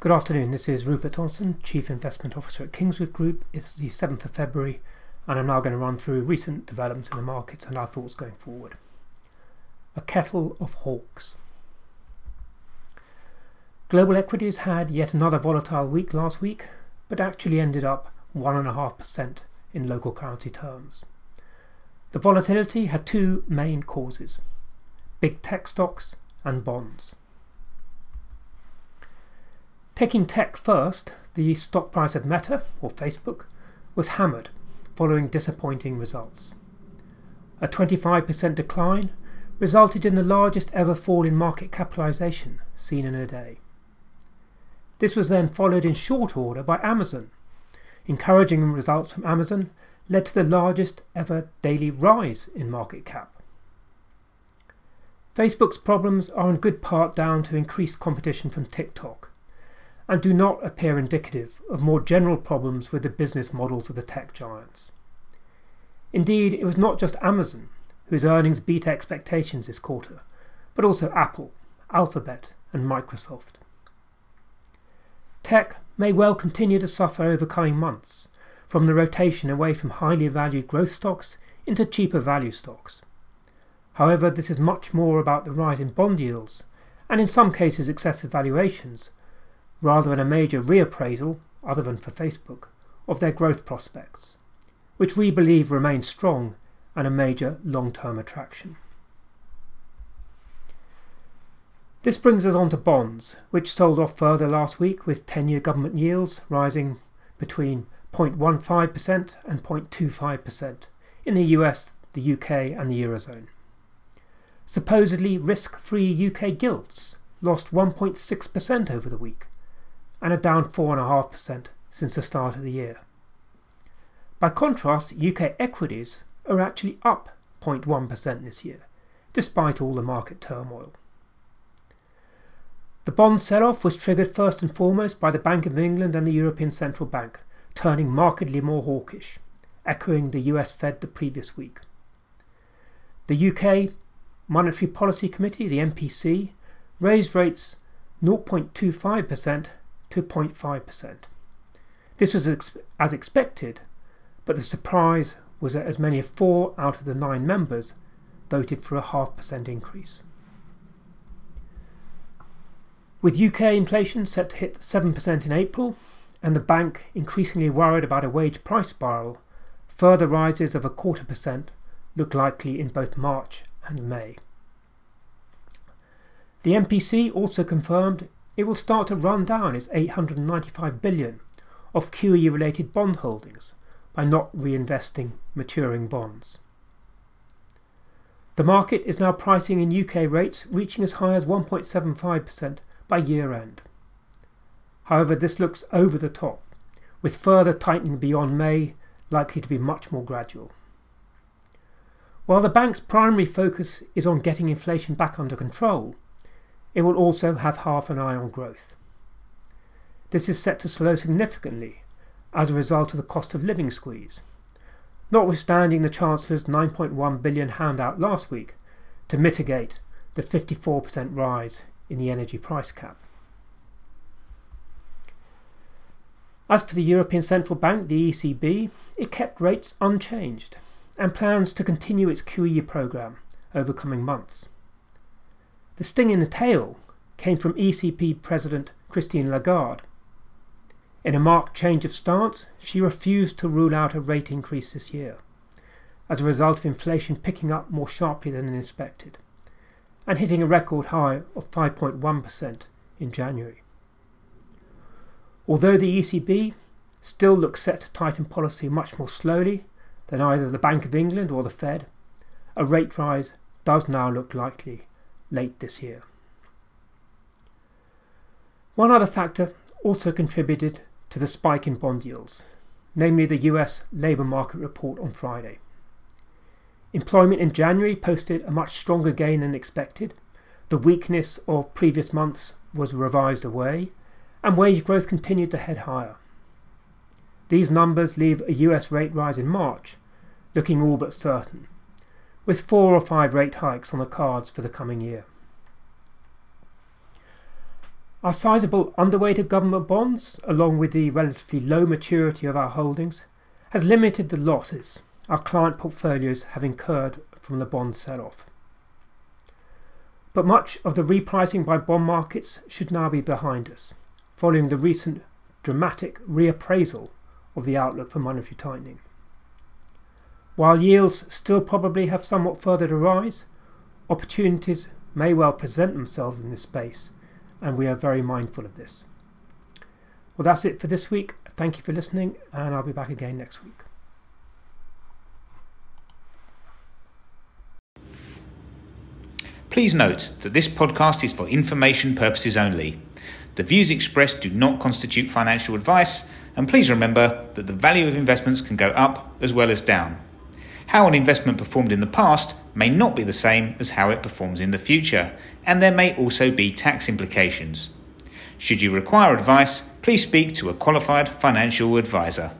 Good afternoon, this is Rupert Thompson, Chief Investment Officer at Kingswood Group. It's the 7th of February, and I'm now going to run through recent developments in the markets and our thoughts going forward. A kettle of hawks. Global equities had yet another volatile week last week, but actually ended up 1.5% in local currency terms. The volatility had two main causes big tech stocks and bonds. Taking tech first, the stock price of Meta, or Facebook, was hammered following disappointing results. A 25% decline resulted in the largest ever fall in market capitalization seen in a day. This was then followed in short order by Amazon. Encouraging results from Amazon led to the largest ever daily rise in market cap. Facebook's problems are in good part down to increased competition from TikTok, and do not appear indicative of more general problems with the business models of the tech giants. Indeed, it was not just Amazon whose earnings beat expectations this quarter, but also Apple, Alphabet, and Microsoft. Tech may well continue to suffer over coming months from the rotation away from highly valued growth stocks into cheaper value stocks. However, this is much more about the rise in bond yields and in some cases excessive valuations rather than a major reappraisal, other than for Facebook, of their growth prospects, which we believe remain strong and a major long term attraction. This brings us on to bonds, which sold off further last week with 10 year government yields rising between 0.15% and 0.25% in the US, the UK, and the Eurozone. Supposedly risk free UK gilts lost 1.6% over the week, and are down 4.5% since the start of the year. By contrast, UK equities are actually up 0.1% this year, despite all the market turmoil. The bond sell off was triggered first and foremost by the Bank of England and the European Central Bank, turning markedly more hawkish, echoing the US Fed the previous week. The UK Monetary Policy Committee, the MPC, raised rates 0.25% to 0.5%. This was ex- as expected, but the surprise was that as many as four out of the nine members voted for a half percent increase. With UK inflation set to hit 7% in April, and the bank increasingly worried about a wage price spiral, further rises of a quarter percent look likely in both March and May. The MPC also confirmed it will start to run down its 895 billion of QE related bond holdings by not reinvesting maturing bonds. The market is now pricing in UK rates reaching as high as 1.75% by year end. However, this looks over the top, with further tightening beyond May likely to be much more gradual. While the bank's primary focus is on getting inflation back under control, it will also have half an eye on growth. This is set to slow significantly as a result of the cost of living squeeze, notwithstanding the Chancellor's 9.1 billion handout last week to mitigate the 54% rise in the energy price cap. As for the European Central Bank, the ECB, it kept rates unchanged and plans to continue its QE programme over coming months. The sting in the tail came from ECB President Christine Lagarde. In a marked change of stance, she refused to rule out a rate increase this year, as a result of inflation picking up more sharply than expected, and hitting a record high of 5.1% in January. Although the ECB still looks set to tighten policy much more slowly than either the Bank of England or the Fed, a rate rise does now look likely late this year. One other factor also contributed to the spike in bond yields, namely the US labour market report on Friday. Employment in January posted a much stronger gain than expected. The weakness of previous months was revised away, and wage growth continued to head higher. These numbers leave a US rate rise in March looking all but certain, with four or five rate hikes on the cards for the coming year. Our sizable underweight of government bonds, along with the relatively low maturity of our holdings, has limited the losses our client portfolios have incurred from the bond sell off. But much of the repricing by bond markets should now be behind us, following the recent dramatic reappraisal of the outlook for monetary tightening. While yields still probably have somewhat further to rise, opportunities may well present themselves in this space, and we are very mindful of this. Well, that's it for this week. Thank you for listening, and I'll be back again next week. Please note that this podcast is for information purposes only. The views expressed do not constitute financial advice, and please remember that the value of investments can go up as well as down. How an investment performed in the past may not be the same as how it performs in the future, and there may also be tax implications. Should you require advice, please speak to a qualified financial advisor.